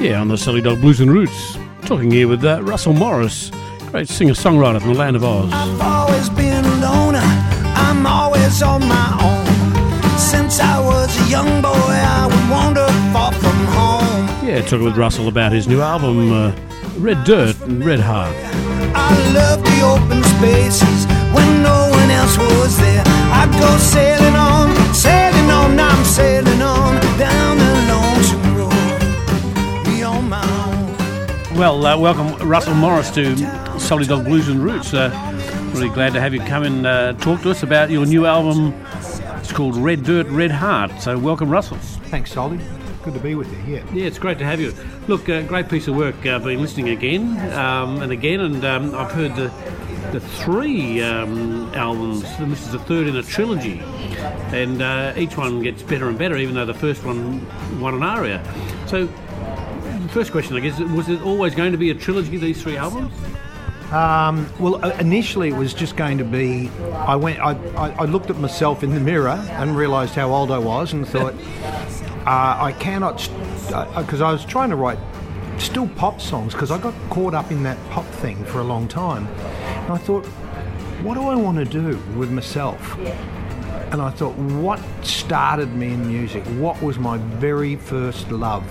Yeah, on the Silly Dog Blues and Roots. Talking here with uh, Russell Morris, great singer songwriter from the land of Oz. I've always been a loner, I'm always on my own. Since I was a young boy, I would wander far from home. Yeah, talking with Russell about his new album, uh, Red Dirt and Red Heart. I love the open spaces when no one else was there. I'd go sailing on, sailing on, I'm sailing on down the Well, uh, welcome Russell Morris to Solid Dog Blues and Roots. Uh, really glad to have you come and uh, talk to us about your new album. It's called Red Dirt, Red Heart. So, welcome, Russell. Thanks, Solly. Good to be with you. Yeah. Yeah, it's great to have you. Look, uh, great piece of work. I've been listening again um, and again, and um, I've heard the the three um, albums. and This is the third in a trilogy, and uh, each one gets better and better, even though the first one won an ARIA. So, first question, I guess, was it always going to be a trilogy? These three albums? Um, well, uh, initially it was just going to be. I went. I, I, I looked at myself in the mirror and realised how old I was, and thought, uh, I cannot, because I was trying to write still pop songs because I got caught up in that pop thing for a long time, and I thought, what do I want to do with myself? And I thought, what started me in music? What was my very first love?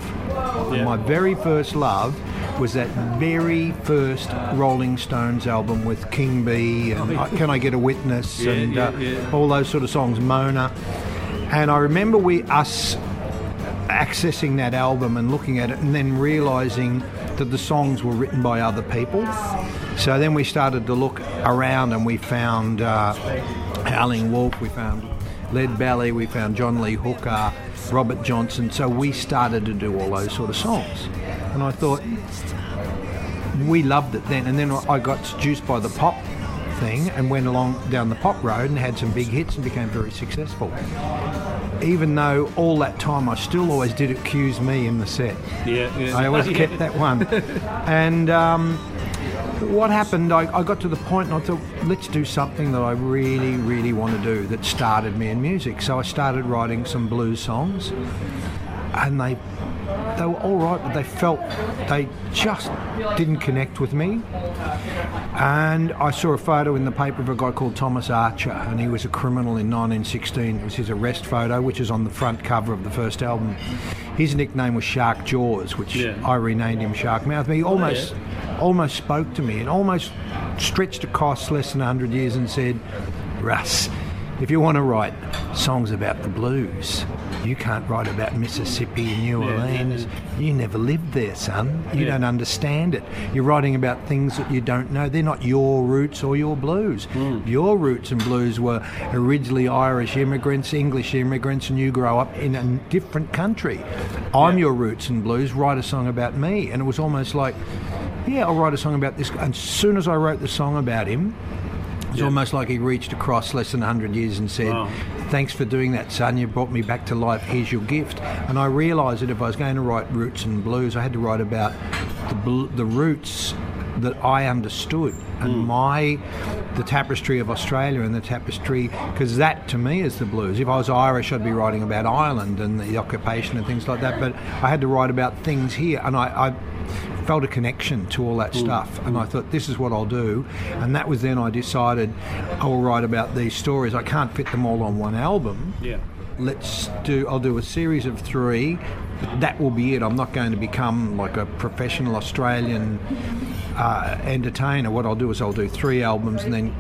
And my very first love was that very first Rolling Stones album with King Bee and I- Can I Get a Witness Yeah, and yeah, uh, yeah. all those sort of songs, Mona. And I remember we us accessing that album and looking at it and then realizing that the songs were written by other people. So then we started to look around and we found uh, Howling Wolf, we found Lead Belly, we found John Lee Hooker, Robert Johnson. So we started to do all those sort of songs. And I thought, we loved it then. And then I got seduced by the pop thing and went along down the pop road and had some big hits and became very successful. Even though all that time I still always did accuse me in the set. Yeah, yeah. I always kept that one. And um, what happened, I, I got to the point and I thought, let's do something that I really, really want to do that started me in music. So I started writing some blues songs and they they were all right, but they felt they just didn't connect with me. And I saw a photo in the paper of a guy called Thomas Archer, and he was a criminal in 1916. It was his arrest photo, which is on the front cover of the first album. His nickname was Shark Jaws, which Yeah. I renamed him Shark Mouth. He oh, almost, almost spoke to me and almost stretched across less than 100 years and said, Russ, if you want to write songs about the blues, you can't write about Mississippi and New Yeah, yeah, Orleans. You never lived there, son. You Yeah. don't understand it. You're writing about things that you don't know. They're not your roots or your blues. Hmm. Your roots and blues were originally Irish immigrants, English immigrants, and you grow up in a different country. I'm your roots and blues. Write a song about me. And it was almost like, yeah, I'll write a song about this. And as soon as I wrote the song about him, it was Yeah. almost like he reached across less than 100 years and said, Wow. Thanks for doing that, son. You brought me back to life. Here's your gift. And I realised that if I was going to write roots and blues, I had to write about the, bl- the roots that I understood and hmm. my the tapestry of Australia and the tapestry because that to me is the blues. If I was Irish, I'd be writing about Ireland and the occupation and things like that. But I had to write about things here, and I. I felt a connection to all that stuff and I thought this is what I'll do. And that was then I decided I will write about these stories. I can't fit them all on one album. Yeah. let's do I'll do a series of three. That will be it. I'm not going to become like a professional Australian uh, entertainer. What I'll do is I'll do three albums and then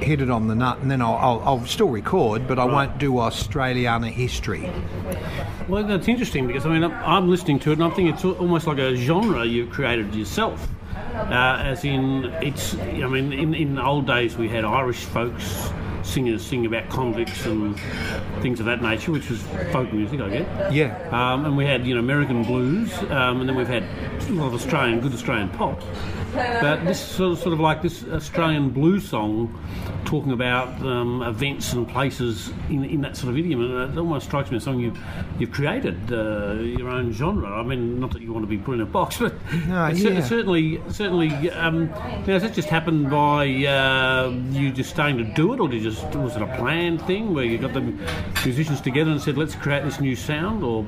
hit it on the nut and then I'll, I'll, I'll still record but I won't do Australiana history Well, that's interesting because I mean, I'm- I'm listening to it and I'm thinking it's almost like a genre you've created yourself. Uh, as in, it's, I mean, in, in the old days we had Irish folks singers sing about convicts and things of that nature, which was folk music, I guess. yeah Um, and we had, you know, American blues, um, and then we've had a lot of Australian, good Australian pop. But this sort of, sort of like this Australian blues song talking about um, events and places in, in that sort of idiom, and it almost strikes me as something you've, you've created uh, your own genre. I mean, not that you want to be put in a box, but No, it's yeah. certainly, certainly. Um, now, has that just happened by uh, you just starting to do it, or did you just was it a planned thing where you got the musicians together and said, "Let's create this new sound"? Or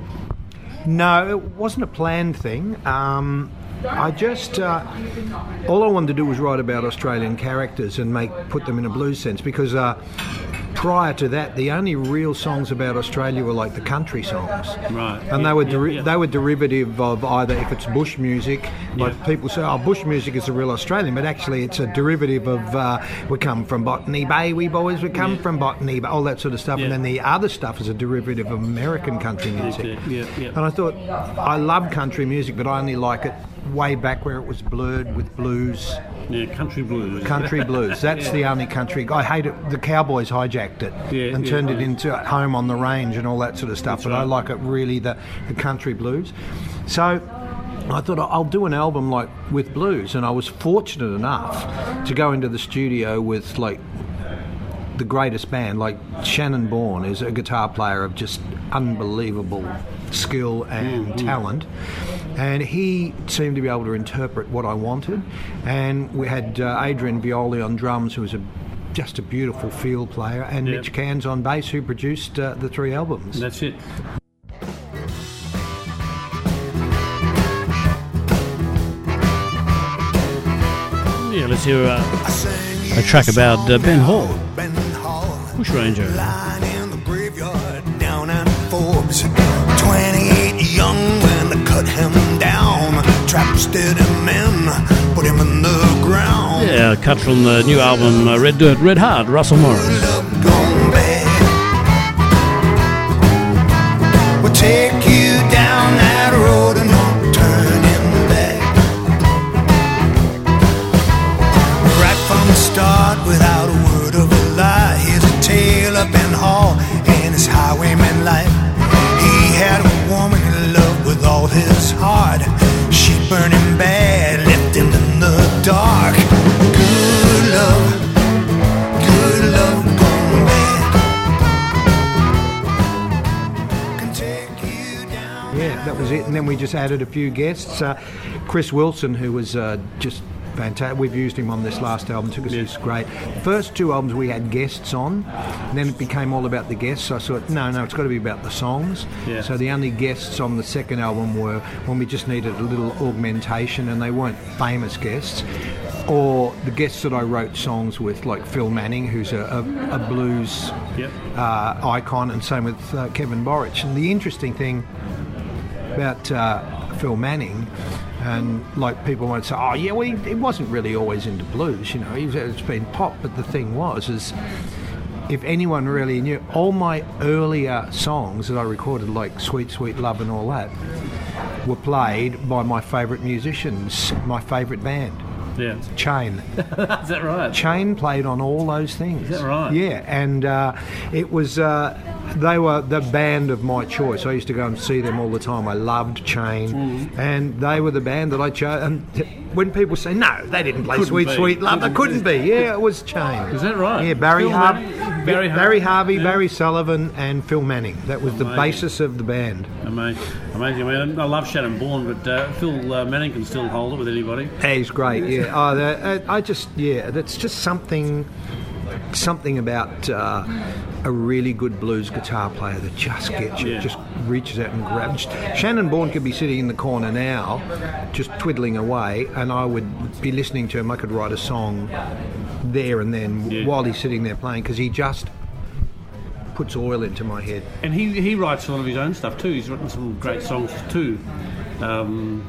No, it wasn't a planned thing. Um, I just uh, all I wanted to do was write about Australian characters and make put them in a blues sense because uh, prior to that, the only real songs about Australia were like the country songs, Right. And Yeah, they were deri- yeah. they were derivative of either if it's bush music, like Yeah. people say, oh, bush music is a real Australian, but actually it's a derivative of uh, we come from Botany Bay, we boys, we come from Botany Bay, all that sort of stuff, and then the other stuff is a derivative of American country music. And I thought, I love country music, but I only like it way back where it was blurred with blues, Yeah, country blues. country blues. That's the only country. I hate it. The Cowboys hijacked it Yeah, and yeah, turned it into home on the range and all that sort of stuff. That's but I like it really the, the country blues. So. I thought oh, I'll do an album like with blues, and I was fortunate enough to go into the studio with like the greatest band. Like Shannon Bourne is a guitar player of just unbelievable skill and talent. And he seemed to be able to interpret what I wanted. And we had uh, Adrian Violi on drums, who was a just a beautiful field player, and Yeah. Mitch Cairns on bass, who produced uh, the three albums. That's it. Yeah, let's hear uh, A track about, uh, Ben Hall. Ben Trapped him in, put him in the ground. Yeah, cut from the new album uh, Red Dirt, Red Heart, Russell Morris. Then we just added a few guests. Uh, Chris Wilson, who was uh, just fantastic. We've used him on this last album. Took us Yeah. it's great. First two albums we had guests on, and then it became all about the guests. So I thought, no, no, it's got to be about the songs. Yeah. So the only guests on the second album were when we just needed a little augmentation, and they weren't famous guests. Or the guests that I wrote songs with, like Phil Manning, who's a, a, a blues Yep. uh, icon, and same with uh, Kevin Borich. And the interesting thing about uh, Phil Manning, and like people might say, oh yeah, well he, he wasn't really always into blues, you know, he's, it's been pop. But the thing was, is if anyone really knew, all my earlier songs that I recorded, like Sweet Sweet Love and all that, were played by my favourite musicians, my favourite band, Yeah. Chain. Is that right? Chain played on all those things. Is that right? Yeah, and uh, it was uh, they were the band of my choice. I used to go and see them all the time. I loved Chain, Mm. and they were the band that I chose. And t- when people say no, they didn't play Couldn't Sweet be. Sweet Love, Couldn't it couldn't be. be. Yeah, it was Chain. Is that right? Yeah, Barry Phil Harvey, Manning? Barry Barry, Harvey, Harvey, yeah. Barry Sullivan, and Phil Manning. That was the basis of the band. Amazing. Amazing. I, mean, I love Shannon Bourne, but uh, Phil uh, Manning can still hold it with anybody. Yeah, he's great. Yeah, oh, uh, I just yeah, that's just something, something about uh, a really good blues guitar player that just gets you, Yeah. just reaches out and grabs. Shannon Bourne could be sitting in the corner now, just twiddling away, and I would be listening to him. I could write a song there and then Yeah. while he's sitting there playing because he just puts oil into my head. And he, he writes a lot of his own stuff too. He's written some great songs too, um,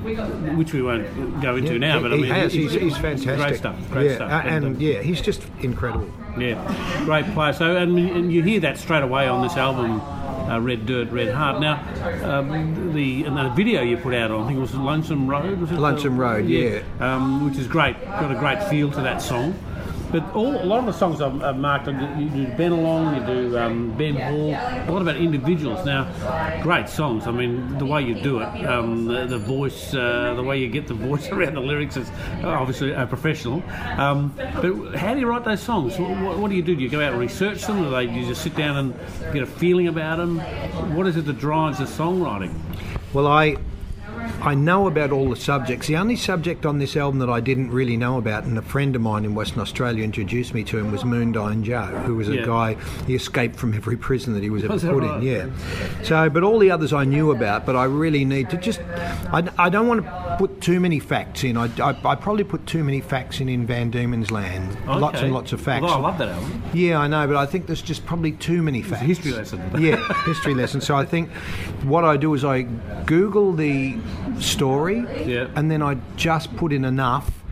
which we won't go into now. he, But I he mean, has. he's- He's, he's fantastic. Great stuff. Great yeah, stuff. uh, and, um, yeah, he's just incredible. Yeah, great player. So, and, and you hear that straight away on this album, uh, Red Dirt, Red Heart. Now, um, the, and the video you put out on, I think it was Lonesome Road. Was it? Lonesome Road, yeah. Um, which is great. Got a great feel to that song. But all, a lot of the songs I've, I've marked, you do Bennelong, you do um, Ben Hall, a lot about individuals. Now, great songs. I mean, the way you do it, um, the, the voice, uh, the way you get the voice around the lyrics is obviously a professional. Um, but how do you write those songs? What, what do you do? Do you go out and research them? Or do, they, do you just sit down and get a feeling about them? What is it that drives the songwriting? Well, I I know about all the subjects. The only subject on this album that I didn't really know about, and a friend of mine in Western Australia introduced me to him, was Moondyne Joe, who was a Yeah. guy he escaped from every prison that he was ever Was put right? in. Yeah. So, but all the others I knew about, but I really need to just. I, I don't want to put too many facts in. I, I, I probably put too many facts in in Van Diemen's Land. Lots and lots of facts. Although I love that album. Yeah, I know, but I think there's just probably too many facts. history lesson. yeah, history lesson. So I think what I do is I Google the story, Yeah. and then I just put in enough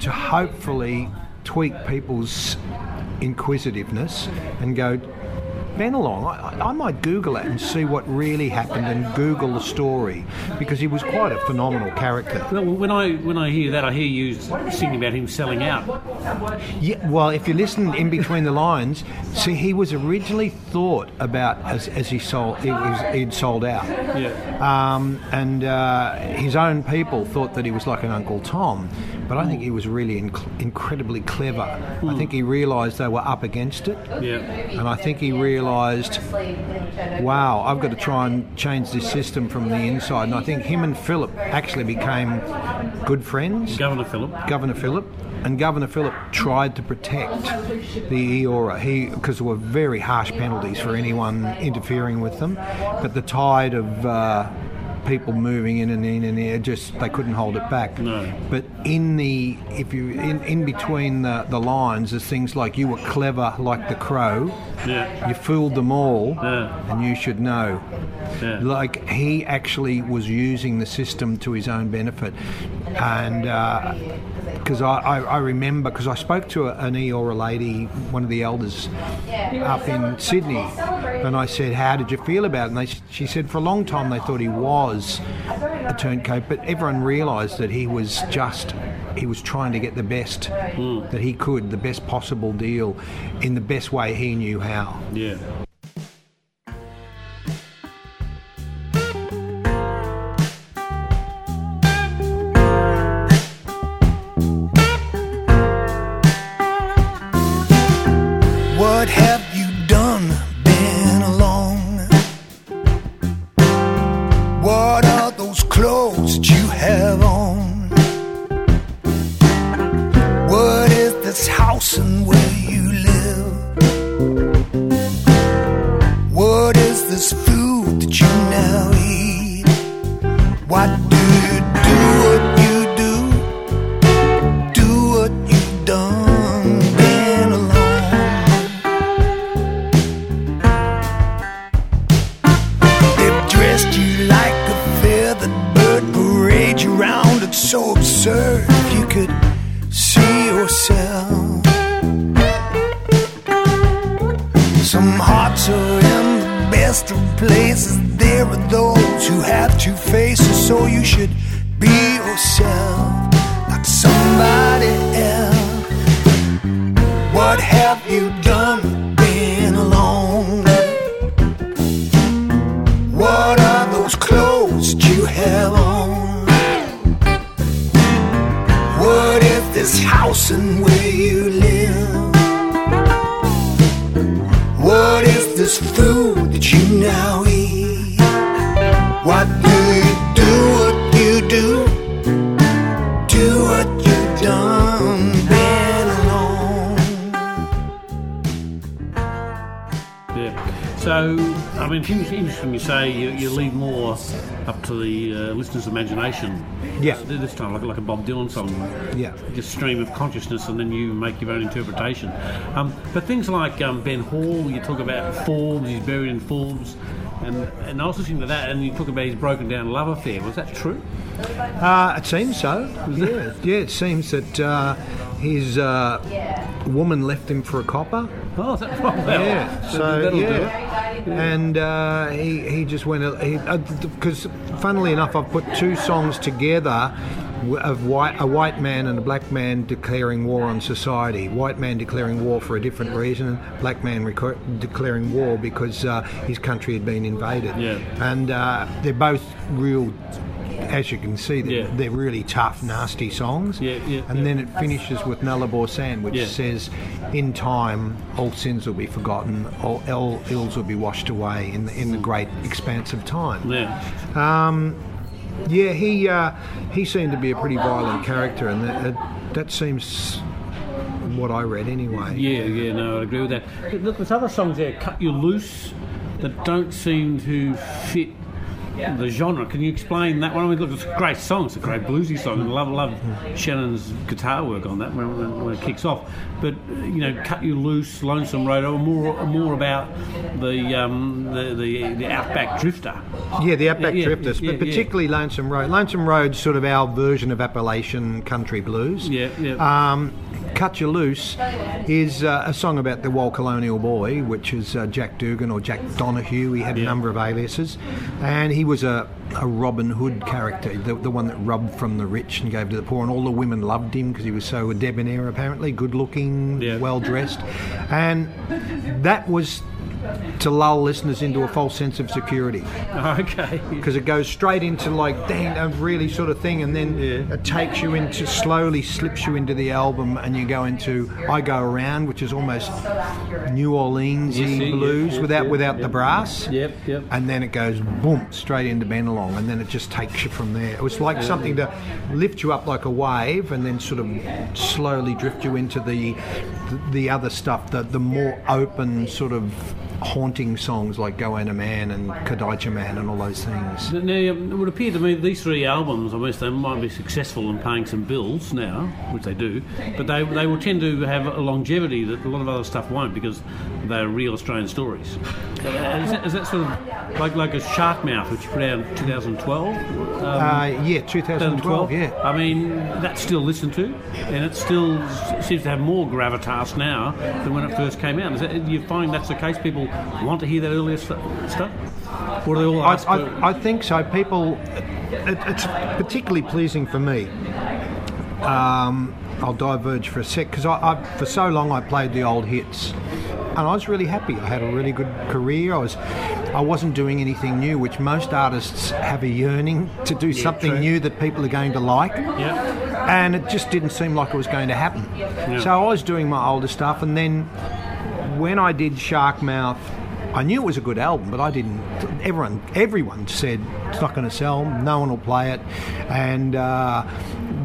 to hopefully tweak people's inquisitiveness and go. Bennelong, I, I might Google it and see what really happened and Google the story because he was quite a phenomenal character. Well, when I when I hear that, I hear you singing about him selling out. Yeah, well, if you listen in between the lines, see, he was originally thought about as, as he sold, he he'd sold out. Yeah. Um, and uh, his own people thought that he was like an Uncle Tom, but I think he was really inc- incredibly clever. I think he realised they were up against it, Yeah. and I think he realised, wow, I've got to try and change this system from the inside. And I think him and Phillip actually became good friends. Governor Phillip. Governor Phillip. and Governor Phillip tried to protect the Eora. He because there were very harsh penalties for anyone interfering with them, but the tide of uh, people moving in and in and in just they couldn't hold it back. No. But in the if you in, in between the, the lines, there's things like you were clever like the crow. Yeah. You fooled them all, Yeah. and you should know. Yeah. Like he actually was using the system to his own benefit, and uh, because I, I, I remember because I spoke to a, an Eora lady, one of the elders up in Sydney, and I said, "How did you feel about it?" And they, she said, "For a long time they thought he was a turncoat, but everyone realised that he was just." He was trying to get the best hmm. that he could, the best possible deal, in the best way he knew how. Yeah. Yeah. This time, like, like a Bob Dylan song. Yeah. Just stream of consciousness, and then you make your own interpretation. Um, but things like um, Ben Hall, you talk about Forbes, he's buried in Forbes. And, and I was listening to that, and you talk about his broken down love affair. Was that true? Uh, it seems so. Yeah, yeah. It seems that uh, his uh, woman left him for a copper. Oh, is that right? Well, Yeah. So that'll do it. yeah, and uh, he he just went because funnily enough, I've put two songs together of white a white man and a black man declaring war on society. White man declaring war for a different reason, black man reco- declaring war because uh, his country had been invaded. Yeah. And uh, they're both real. As you can see, they're, Yeah. they're really tough, nasty songs. Yeah, yeah, and then it finishes with Nullarbor Sand, which says, "In time, all sins will be forgotten, all, ills will be washed away in the, in the great expanse of time." Yeah. Um, Yeah, he uh, he seemed to be a pretty violent character, and that, that, that seems what I read anyway. Yeah, yeah, no, I agree with that. Look, there's other songs there, Cut You Loose, that don't seem to fit the genre. Can you explain that one? I mean, look, it's a great song. It's a great bluesy song. and I love, love Shannon's guitar work on that when, when, when it kicks off. But, uh, you know, Cut You Loose, Lonesome Road are more, more about the, um, the, the, the Outback Drifter. Yeah, the Outback Yeah, yeah, Drifters, yeah, but particularly Lonesome Road. Lonesome Road's sort of our version of Appalachian country blues. Yeah, yeah. Um, Cut You Loose is uh, a song about the Wild Colonial Boy, which is uh, Jack Duggan or Jack Donahue. He had a number of aliases, and he was a, a Robin Hood character, the, the one that robbed from the rich and gave to the poor, and all the women loved him because he was so debonair, apparently, good looking, Yeah. well dressed, and that was to lull listeners into a false sense of security okay. because it goes straight into like dang a really sort of thing and then Yeah. it takes you into slowly slips you into the album and you go into I Go Around which is almost New Orleans Yes, blues without without yeah. the brass Yep, yep. and then it goes boom straight into Bennelong and then it just takes you from there it was like something to lift you up like a wave and then sort of slowly drift you into the the other stuff the, the more open sort of haunting songs like Goanna Man and Kadaitcha Man and all those things Now, it would appear to me these three albums, I mean, they might be successful in paying some bills now, which they do, but they, they will tend to have a longevity that a lot of other stuff won't because they're real Australian stories. Uh, is, that, is that sort of like like a Shark Mouth, which you put out in 2012? Um, Uh, yeah, 2012, yeah. I mean, that's still listened to, and it still seems to have more gravitas now than when it first came out. Is that, you find that's the case? People want to hear that earlier stu- stuff? Or do they all I. I, I think so. People, it, it's particularly pleasing for me. Um, I'll diverge for a sec because I, I, for so long I played the old hits, and I was really happy. I had a really good career. I was, I wasn't doing anything new, which most artists have a yearning to do something true. new that people are going to like. yeah. And it just didn't seem like it was going to happen. Yeah. So I was doing my older stuff, and then when I did Shark Mouth, I knew it was a good album, but I didn't. Everyone, everyone said it's not going to sell. No one will play it, and. Uh,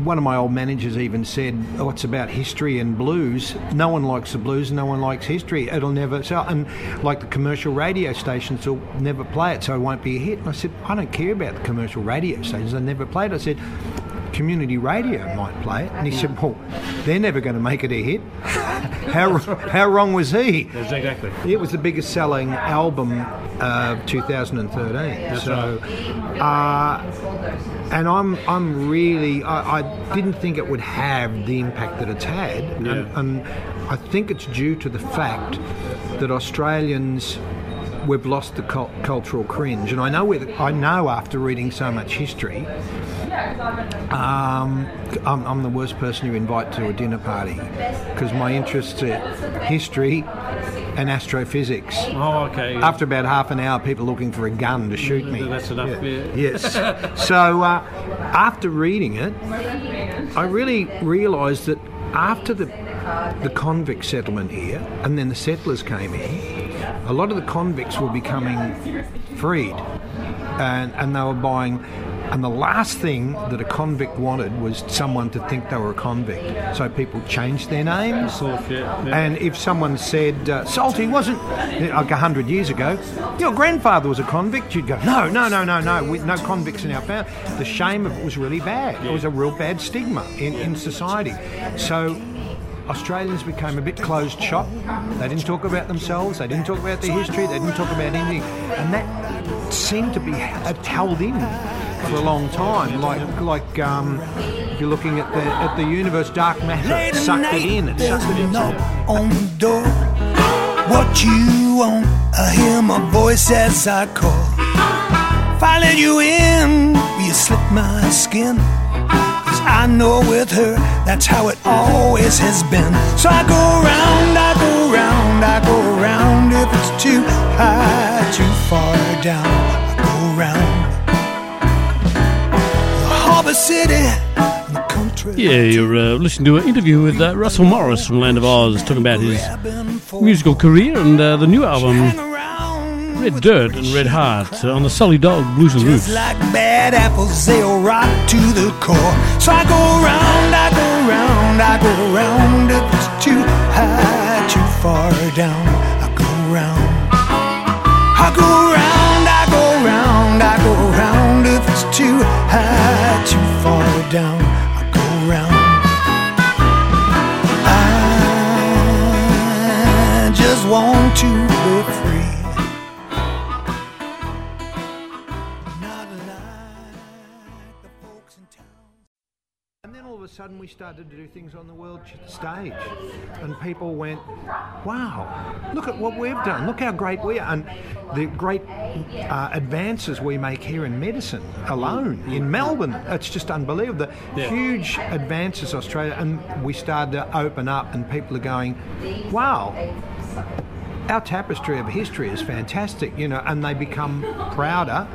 one of my old managers even said, "Oh, it's about history and blues. No one likes the blues, no one likes history. It'll never sell." And like the commercial radio stations will never play it, so it won't be a hit. And I said, "I don't care about the commercial radio stations. They never played." it." I said, community radio might play it. And he said, Well, they're never going to make it a hit. how, how wrong was he? Exactly. It was the biggest selling album of 2013. so, uh, and I'm I'm really I, I didn't think it would have the impact that it's had, Yeah. and, and I think it's due to the fact that Australians we've lost the cul- cultural cringe, and I know I know after reading so much history. Um, I'm, I'm the worst person you invite to a dinner party because my interests are history and astrophysics. Oh, okay. After about half an hour, people looking for a gun to shoot me. That's enough. Yeah. Yes. so uh, after reading it, I really realised that after the the convict settlement here, and then the settlers came in, a lot of the convicts were becoming freed, and and they were buying. And the last thing that a convict wanted was someone to think they were a convict. So people changed their names. Sort yeah, yeah. And if someone said, uh, Salty wasn't, like a hundred years ago, your grandfather was a convict, you'd go, no, no, no, no, no, we, no convicts in our family. The shame of it was really bad. It was a real bad stigma in, in society. So Australians became a bit closed shop. They didn't talk about themselves, they didn't talk about their history, they didn't talk about anything. And that seemed to be held in for a long time. Like, like um, if you're looking at the at the universe, dark matter Late sucked it in. It sucked it in. knock on the door. What you want? I hear my voice as I call. If I let you in, will you slip my skin? Cause I know with her, that's how it always has been. So I go round, I go round, I go round. If it's too high, too far down, The Harbour City, and the country. Yeah, you're uh, listening to an interview with uh, Russell Morris from Land of Oz, talking about his musical career and uh, the new album, Red Dirt and Red Heart uh, on the Sully Dog Blues and Roots. Like bad apples, they'll rot to the core. So I go round, I go round, I go round. If it's too high, too far down, I go round. I go round, I go round, I go round. If it's too high, too far down, I go round. I just want to be free. Sudden we started to do things on the world stage. And people went, wow, look at what we've done. Look how great we are. And the great uh, advances we make here in medicine alone, in Melbourne, it's just unbelievable. The Yeah. huge advances Australia. And we started to open up and people are going, wow, our tapestry of history is fantastic, you know, and they become prouder.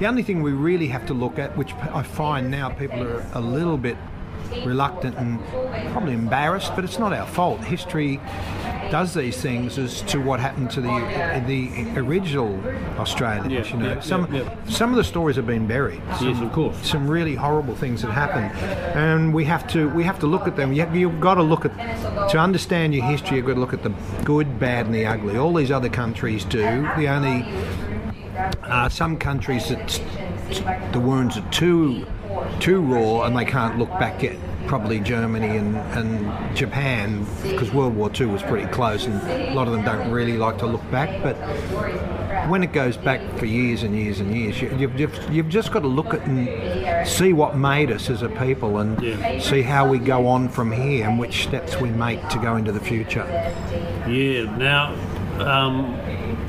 The only thing we really have to look at, which I find now people are a little bit reluctant and probably embarrassed, but it's not our fault. History does these things as to what happened to the the original Australians. Yeah, you know, yeah, some yeah, some of the stories have been buried. Yes, of course. Some really horrible things that happened, and we have to we have to look at them. You, you've got to look at to understand your history. You've got to look at the good, bad, and the ugly. All these other countries do. The only uh, some countries that the wounds are too too raw and they can't look back at Probably Germany and, and Japan, because World War II was pretty close, and a lot of them don't really like to look back. But when it goes back for years and years and years, you, you've, you've, you've just got to look at and see what made us as a people and Yeah. see how we go on from here and which steps we make to go into the future. Yeah. Now, um,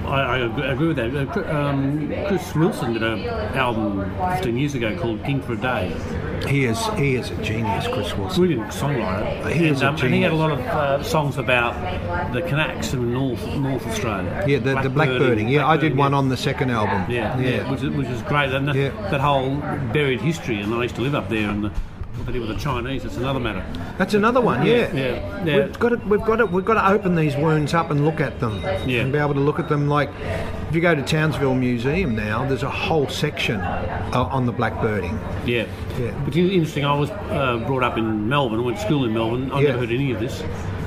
I, I agree with that. Uh, Um, Chris Wilson did an album 15 years ago called King for a Day. He is he is a genius, Chris Wilson. Brilliant songwriter. He is and, a um, and he had a lot of uh, songs about the Kanaks in North North Australia. Yeah, the, the blackbirding. Yeah, I did one yeah. on the second album. Yeah, yeah, which, is, which is great. And that, Yeah. that whole buried history, and I used to live up there, and the, what they did with the Chinese, it's another matter. That's another one. Yeah, yeah, yeah. We've got to, we've got to, we've got to open these wounds up and look at them. Yeah. And be able to look at them like, if you go to Townsville Museum now, there's a whole section uh, on the blackbirding. Yeah. Yeah. But interesting, I was uh, brought up in Melbourne, I went to school in Melbourne, I Yeah. never heard any of this.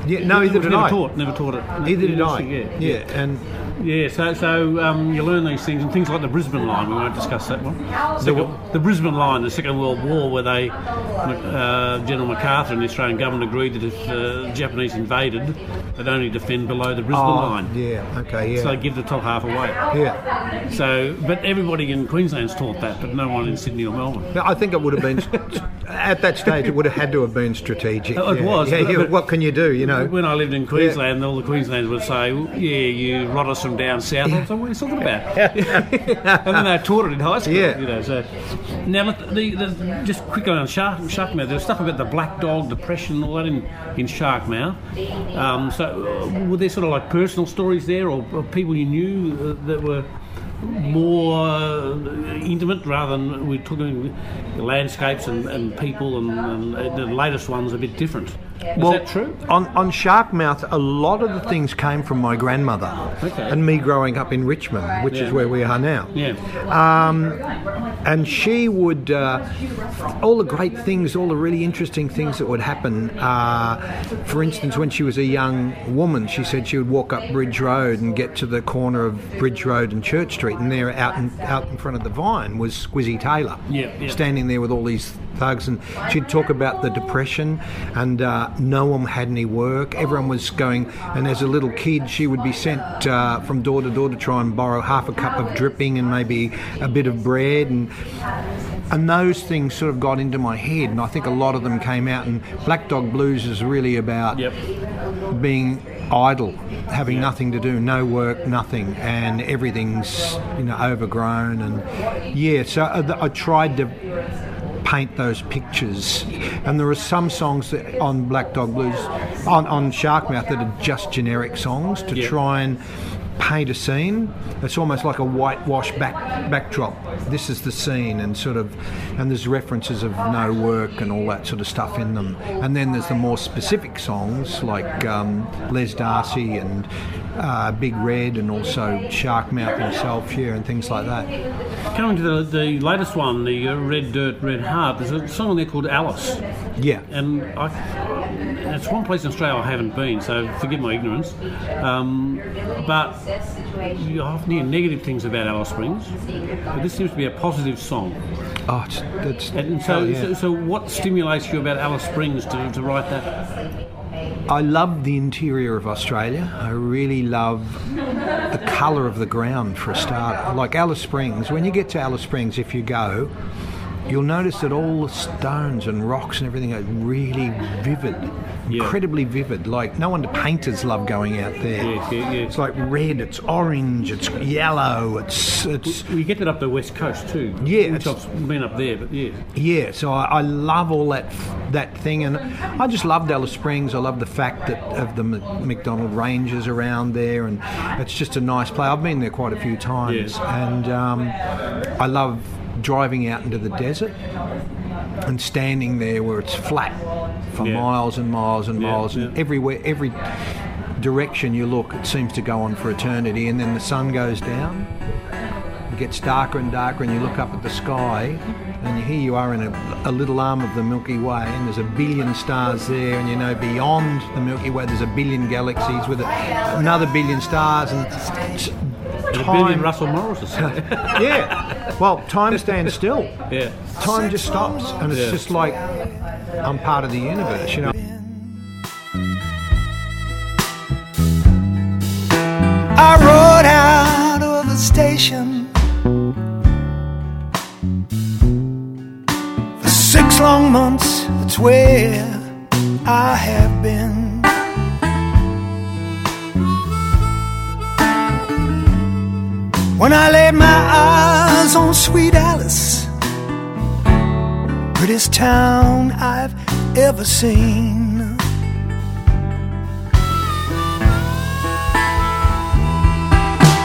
Yeah, no, It either did never I. Taught, never taught it. Either did I. Interesting, Yeah, Yeah, and Yeah, so so um, you learn these things, and things like the Brisbane line. We won't discuss that one. Second, the, Brisbane line, the Second World War, where they uh, General MacArthur and the Australian government agreed that if uh, the Japanese invaded, they'd only defend below the Brisbane oh, line. yeah, okay, yeah, So they give the top half away. yeah. So, but everybody in Queensland's taught that, but no one in Sydney or Melbourne. But I think it would have been at that stage. It would have had to have been strategic. It yeah. was, Yeah, but- yeah, but- what can you do? You know. When I lived in Queensland, all the Queenslanders would say, "Yeah, you rotters from down south." I was like, "What are you talking about?" and then they taught it in high school. Yeah. You know. So now, the, the, just quickly on Shark Sharkmouth, there's stuff about the black dog depression and all that in in Sharkmouth. Um, so uh, were there sort of like personal stories there, or, or people you knew uh, that were more uh, intimate rather than we're talking landscapes and, and people and, and the latest one's a bit different. Is that true? On, on Sharkmouth, a lot of the things came from my grandmother Okay. and me growing up in Richmond, which Yeah. is where we are now. Yeah. Um, and she would, uh, all the great things, all the really interesting things that would happen. Uh, for instance, when she was a young woman, she said she would walk up Bridge Road and get to the corner of Bridge Road and Church Street, and there out in, out in front of the vine was Squizzy Taylor, Yeah, yeah. standing there with all these thugs, and she'd talk about the depression, and uh, no one had any work. Everyone was going, and as a little kid, she would be sent uh, from door to door to try and borrow half a cup of dripping and maybe a bit of bread, and and those things sort of got into my head, and I think a lot of them came out. And Black Dog Blues is really about Yep. being idle, having nothing to do, no work, nothing, and everything's you know overgrown. And yeah, so I, I tried to paint those pictures. And there are some songs that, on Black Dog Blues, on, on Sharkmouth, that are just generic songs to Yeah. try and paint a scene. It's almost like a whitewash back backdrop. This is the scene, and sort of, and there's references of no work and all that sort of stuff in them. And then there's the more specific songs like um, Les Darcy and uh, Big Red and also Shark Sharkmouth himself, yeah, and things like that. Coming to the, the latest one, the uh, Red Dirt, Red Heart, there's a song there called Alice. Yeah. And I, it's one place in Australia I haven't been, so forgive my ignorance. Um, but you often hear negative things about Alice Springs, but this seems to be a positive song. Oh, it's, it's And so, oh, yeah. so, so what stimulates you about Alice Springs to, to write that? I love the interior of Australia. I really love the colour of the ground for a start. Like Alice Springs, when you get to Alice Springs, if you go, you'll notice that all the stones and rocks and everything are really vivid, Yeah. incredibly vivid. Like no wonder painters love going out there. Yeah, yeah, yeah. It's like red, it's orange, it's yellow, it's it's You get that up the west coast too. Yeah, which I've been up there, but yeah. Yeah, so I, I love all that that thing, and I just love Alice Springs. I love the fact that of the Mc- MacDonnell Rangers around there, and it's just a nice place. I've been there quite a few times, Yeah. and um, I love driving out into the desert and standing there where it's flat for Yeah. miles and miles and Yeah, miles, and yeah. everywhere, every direction you look, it seems to go on for eternity, and then the sun goes down it gets darker and darker, and you look up at the sky, and here you are in a, a little arm of the Milky Way, and there's a billion stars there, and you know beyond the Milky Way there's a billion galaxies with a, another billion stars, and t- And a billion time. Russell Morrises. yeah, well, time stands still. yeah. Time just stops, and it's Yeah. just like I'm part of the universe, you know. I rode out of the station for six long months. That's where I have been. When I laid my eyes on sweet Alice, prettiest town I've ever seen.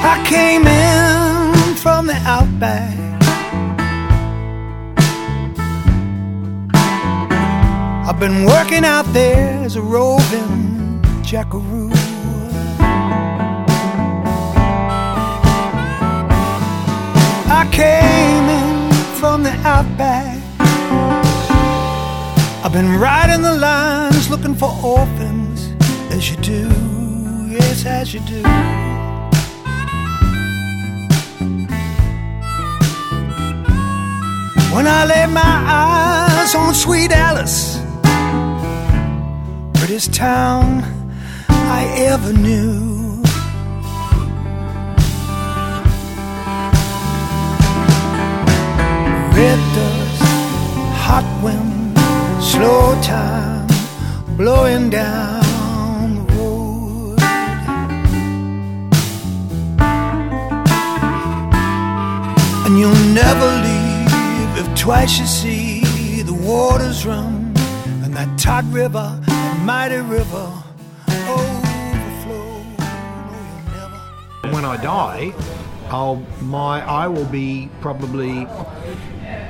I came in from the outback. I've been working out there as a roving jackaroo. Came in from the outback. I've been riding the lines looking for orphans, as you do, yes, as you do. When I laid my eyes on sweet Alice, prettiest town I ever knew. Blowing down the road. And you'll never leave if twice you see the waters run and that Todd river, that mighty river overflow. When I die, I'll my I will be probably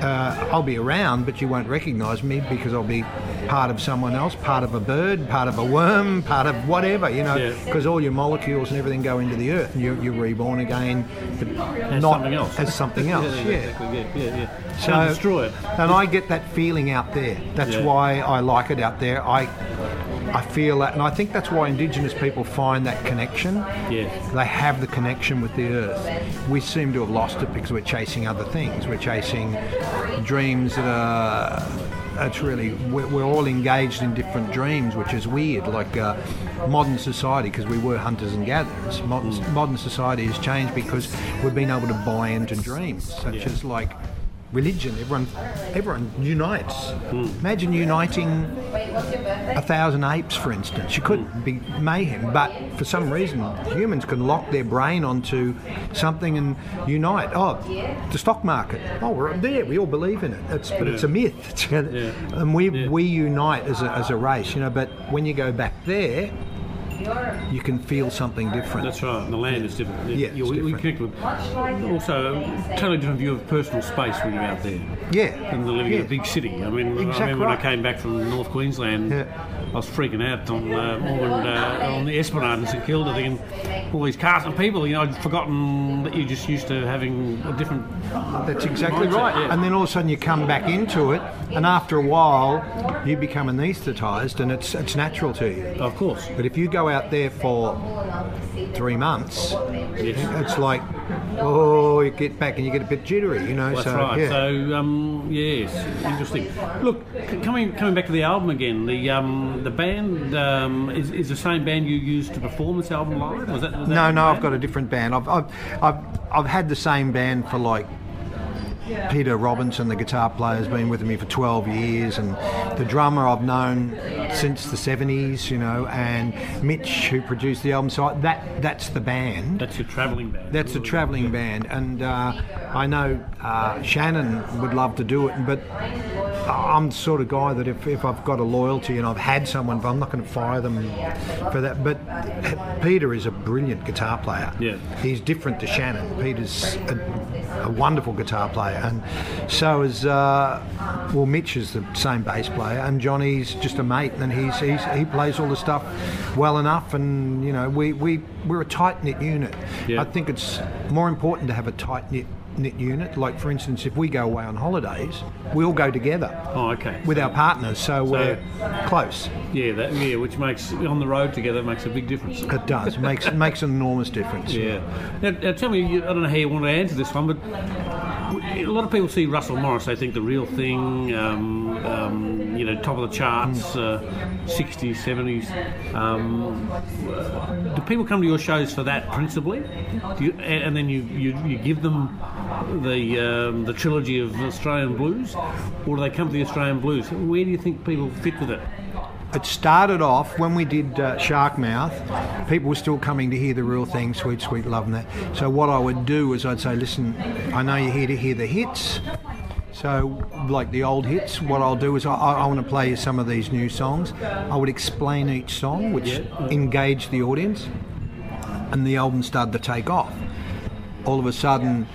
uh, I'll be around, but you won't recognise me because I'll be part of someone else, part of a bird, part of a worm, part of whatever, you know, Yeah. because all your molecules and everything go into the earth, and you're, you're reborn again, but As not something else. as something else. yeah, yeah. exactly. Yeah, yeah, yeah. So- Can't destroy it. And I get that feeling out there. That's Yeah. why I like it out there. I I feel that, and I think that's why Indigenous people find that connection. Yes. They have the connection with the earth. We seem to have lost it because we're chasing other things. We're chasing dreams that are. It's really we're, we're all engaged in different dreams, which is weird. Like uh, modern society, because we were hunters and gatherers. Modern, modern society has changed because we've been able to buy into dreams, such Yeah. as like religion. Everyone, everyone unites. Hmm. Imagine uniting a thousand apes, for instance. You couldn't be mayhem, but for some reason, humans can lock their brain onto something and unite. Oh, the stock market. Oh, we're there. We all believe in it. It's, but it's a myth. And we Yeah. we unite as a, as a race, you know. But when you go back there, you can feel something different. That's right. The land is different. Yeah, it's we, we different. connect with also a totally different view of personal space when you're out there Yeah. than the living in a big city. I mean, I Exactly remember when I came back from North Queensland, Yeah. I was freaking out on uh, Acland, uh, on the Esplanade in St Kilda, thinking, all these cars and people. You know, I'd forgotten that you're just used to having a different. That's exactly Mindset, right. yeah. And then all of a sudden you come back into it, and after a while you become anaesthetised, and it's it's natural to you. Of course. But if you go out there for three months, Yes. it's like, oh, you get back and you get a bit jittery, you know. That's so right. yeah. So um, yes, interesting. Look, c- coming coming back to the album again. The um, the band um, is, is the same band you used to perform this album live. Was that? Was that no, the no, I've got a different band. I've, I've, I've, I've had the same band for like Peter Robinson, the guitar player, has been with me for 12 years, and the drummer I've known since the 70s, you know, and Mitch, who produced the album. So that that's the band. That's your travelling band. That's a travelling band, and uh, I know uh, Shannon would love to do it, but I'm the sort of guy that if, if I've got a loyalty and I've had someone, but I'm not going to fire them for that. But Peter is a brilliant guitar player. Yeah. He's different to Shannon. Peter's a, a wonderful guitar player, and so is uh, well, Mitch is the same bass player, and Johnny's just a mate, and he's, he's he plays all the stuff well enough, and you know we we we're a tight knit unit. Yeah. I think it's more important to have a tight knit knit unit. Like for instance, if we go away on holidays, we all go together Oh, okay. with our partners, so, we're close. Yeah, that, yeah, which makes on the road together makes a big difference. It does makes makes an enormous difference. Yeah. Now, now tell me, I don't know how you want to answer this one, but a lot of people see Russell Morris. They think the real thing, um, um, you know, top of the charts, uh, 60s, 70s. Um, do people come to your shows for that principally? Do you, and and then you, you, you give them the um, the trilogy of Australian blues, or do they come to the Australian blues? Where do you think people fit with it? It started off when we did uh, Sharkmouth. People were still coming to hear the real thing, sweet, sweet love, and that. So what I would do is I'd say, listen, I know you're here to hear the hits. So, like the old hits, what I'll do is I, I want to play you some of these new songs. I would explain each song, which engaged the audience, and the album started to take off. All of a sudden,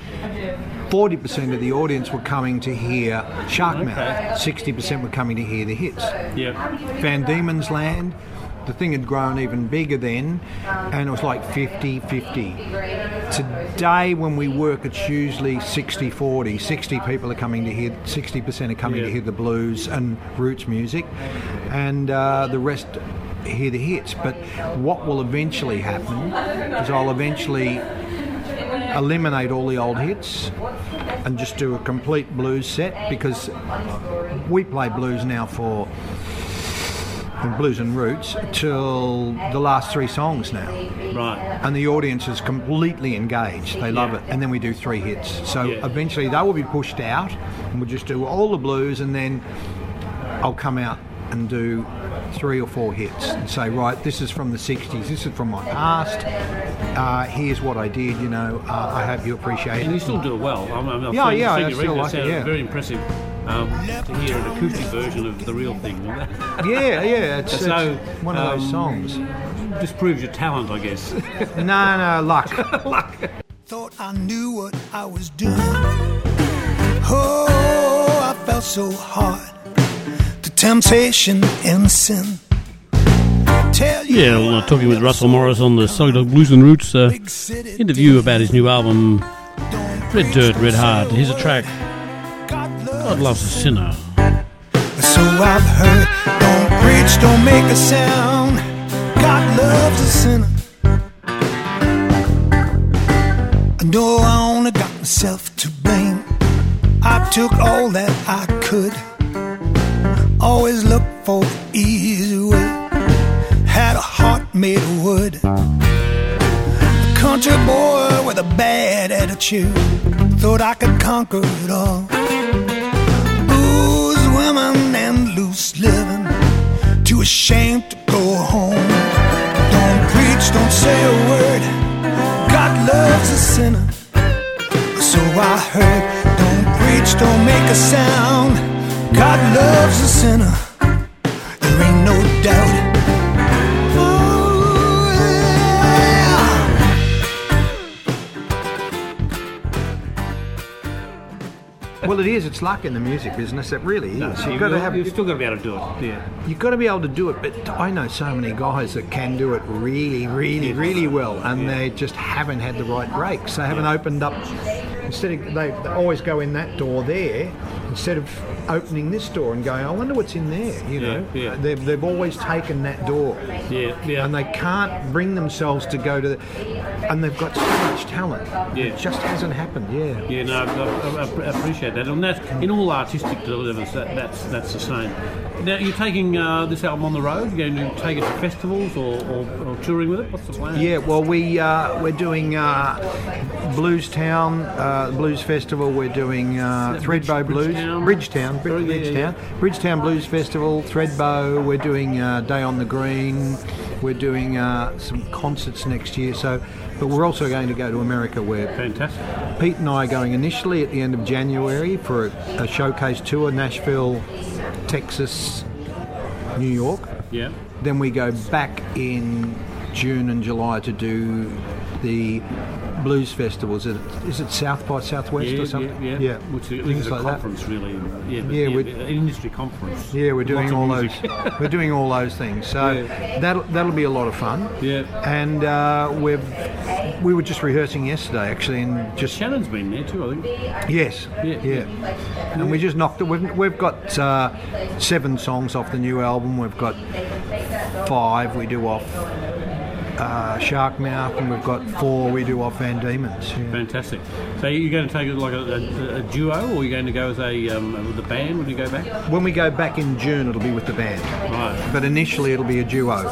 40% of the audience were coming to hear Sharkmouth, 60% were coming to hear the hits. Yeah. Van Diemen's Land, the thing had grown even bigger then, and it was like 50 50. Today, when we work, it's usually 60 40. 60 people are coming to hear, 60% are coming to hear the blues and roots music, and uh, the rest hear the hits. But what will eventually happen is I'll eventually eliminate all the old hits and just do a complete blues set because we play blues now for and blues and roots till the last three songs now Right. and the audience is completely engaged they love Yeah. it and then we do three hits so Yeah. eventually they will be pushed out and we'll just do all the blues and then I'll come out and do three or four hits and say right this is from the 60s this is from my past uh, here's what I did you know uh, I hope you appreciate And it you still do it well. I'm, I'm, I've Yeah, seen- yeah, seen I still like it, yeah. Very impressive um, to hear an acoustic version of the real thing. yeah yeah it's, So, it's one of those um, songs Just proves your talent, I guess. no no luck Thought I knew what I was doing. Oh, I felt so hard to temptation and sin. Yeah, well, talking with Russell Morris on the Soggy Dog Blues and Roots uh, interview about his new album, Red Dirt, Red Heart. Here's a track, God. Loves a Sinner. So I've heard. Don't preach, don't make a sound. God loves a sinner. I know I only got myself to blame. I took all that I could. Always looked for the easy way. Had a heart made of wood. A country boy with a bad attitude. Thought I could conquer it all. Booze, women, and loose living. Too ashamed to go home. Don't preach, don't say a word. God loves a sinner. So I heard. Don't preach, don't make a sound. God loves a sinner. There ain't no doubt. Ooh, yeah. well, it is. It's luck in the music business. It really is. No, you've you've, got to have. you've still got to be able to do it. Yeah. You've got to be able to do it, but I know so many guys that can do it really, really, really well, and they just haven't had the right breaks. They haven't opened up. Instead of they, they always go in that door there, instead of opening this door and going, I wonder what's in there. You know, Yeah, yeah. They've, they've always taken that door, Yeah, yeah. and they can't bring themselves to go to. The, and they've got so much talent. Yeah. It just hasn't happened. Yeah. Yeah, no, I, I, I appreciate that, and that's in all artistic delivers. That, that's that's the same. Now, you're taking uh, this album on the road. You're going to take it to festivals or, or, or touring with it. What's the plan? Yeah, well, we uh, we're doing uh, Blues Town, uh, Blues Festival. We're doing uh, Thredbo Bridge- Blues, Bridgetown? Bridgetown, Bri- Oh, yeah, yeah, Bridgetown, Bridgetown Blues Festival, Thredbo. We're doing uh, Day on the Green. We're doing uh, some concerts next year. So, but we're also going to go to America, where Fantastic. Pete and I are going initially at the end of January for a, a showcase tour, Nashville, Texas, New York. Yeah. Then we go back in June and July to do the blues festivals. Is it, is it South by Southwest Yeah, or something? yeah, yeah. Which is, things is a like that. conference, really. Yeah, Yeah, yeah, we- an industry conference. Yeah, we're doing all those. we're doing all those things. So Yeah. that'll that'll be a lot of fun. Yeah. And uh, we've we were just rehearsing yesterday actually, and just Shannon's been there too, I think. Yes. Yeah. Yeah. And we just knocked it. We've, we've got uh, seven songs off the new album. We've got five we do off uh, Sharkmouth, and we've got four we do off Van Diemen's. Yeah. Fantastic. So you're going to take it like a, a, a duo, or you're going to go with a um, with a band when you go back? When we go back in June, it'll be with the band. Right. But initially, it'll be a duo.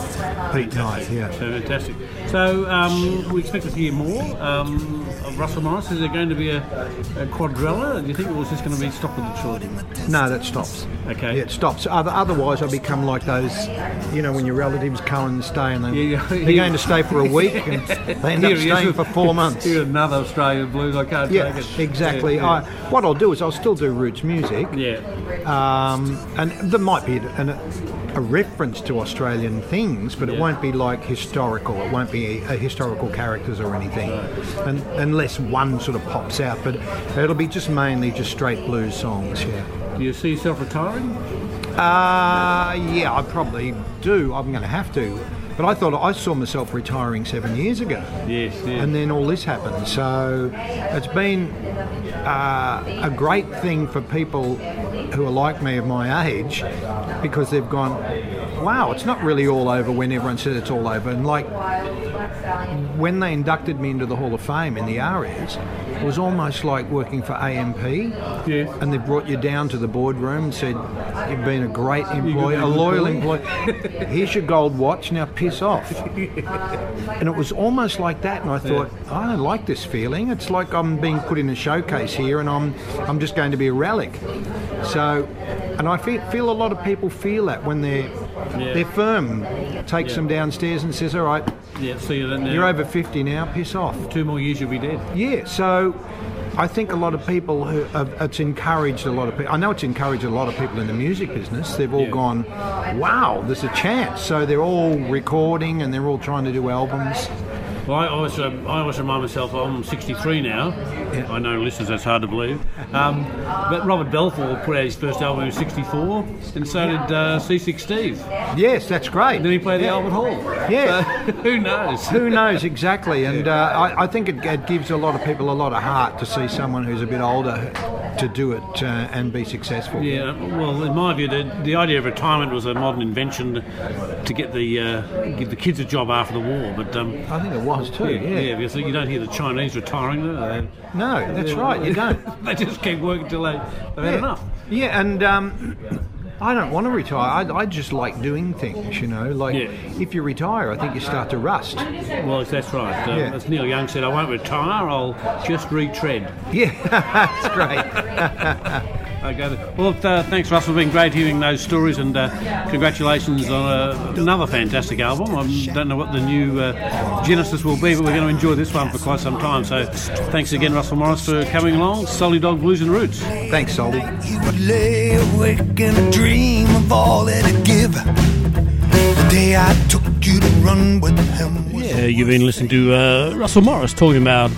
Pete I, yeah. So fantastic. So um, we expect to hear more um, of Russell Morris. Is there going to be a, a quadrilla? Do you think, or is this going to be Stop with the Children? No, that stops. Okay. Yeah, it stops. Other, otherwise, I become like those, you know, when your relatives come and stay and they, Yeah, yeah. they're going to stay for a week and they end up Here he is staying for four months. Here another Australian blues. I can't Yeah, take it. exactly. I, what I'll do is I'll still do roots music, yeah. um, and there might be an, a reference to Australian things, but it won't be like historical. It won't be a, historical characters or anything, and, unless one sort of pops out. But it'll be just mainly just straight blues songs. Yeah. Do you see yourself retiring? Uh, yeah, I probably do. I'm going to have to. But I thought I saw myself retiring seven years ago. Yes. Yeah. and then all this happened. So it's been uh, a great thing for people who are like me of my age because they've gone, wow, it's not really all over when everyone said it's all over. And like when they inducted me into the Hall of Fame in the ARIAs, it was almost like working for AMP. Yes. And they brought you down to the boardroom and said, You've been a great employee, a loyal employee." Here's your gold watch, now piss off. And it was almost like that, and I thought, I don't like this feeling. It's like I'm being put in a showcase here, and I'm I'm just going to be a relic. So, and I feel, feel a lot of people feel that when their Yeah. their firm takes them downstairs and says, "All right, yeah. See you then. Now. you're over 50 now, piss off." Two more years, you'll be dead. Yeah, so I think a lot of people who have, it's encouraged a lot of people. I know it's encouraged a lot of people in the music business. They've all Yeah. gone, wow, there's a chance. So they're all recording and they're all trying to do albums. Well, I always, uh, I always remind myself I'm 63 now. I know listeners, that's hard to believe. Um, but Robert Belfour put out his first album was 64, and so did uh, Seasick Steve. Yes, that's great. Then he played the Albert Hall. Yeah. So, who knows? Who knows exactly? And uh, I, I think it, it gives a lot of people a lot of heart to see someone who's a bit older to do it uh, and be successful. Yeah, well, in my view, the, the idea of retirement was a modern invention to get the uh, give the kids a job after the war. But um, I think it was too. yeah, Yeah. because you don't hear the Chinese retiring. they? No, that's right. You don't. they just keep working till they, they've had enough. Yeah, and um, I don't want to retire. I, I just like doing things, you know. Like Yeah. if you retire, I think you start to rust. Well, that's right. Um, Yeah. As Neil Young said, I won't retire. I'll just retread. Yeah, that's great. Okay. Well, uh, thanks, Russell. It's been great hearing those stories, and uh, congratulations on uh, another fantastic album. I don't know what the new uh, Genesis will be, but we're going to enjoy this one for quite some time. So, thanks again, Russell Morris, for coming along. Solid Dog Blues and Roots. Thanks, Soldy. He would lay awake and dream of all that he'd give. The day I took you to run with him Yeah, you've been listening to uh, Russell Morris talking about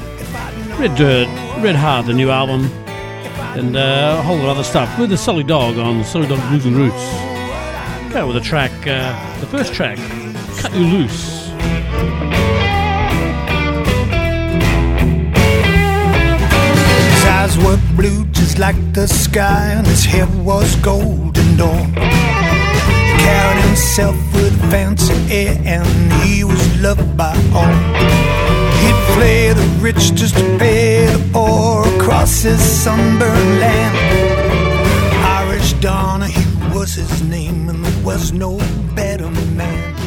Red Dirt, Red Heart, the new album. And uh, a whole lot of other stuff with the Solid Dog on Solid Dog Blues and Roots. Go with the track, uh, the first track, Cut You Loose. His eyes were blue just like the sky, and his hair was golden dawn. He carried himself with fancy air, and he was loved by all. He'd the rich just to pay the poor across his sunburned land. Irish Donahue was his name, and there was no better man.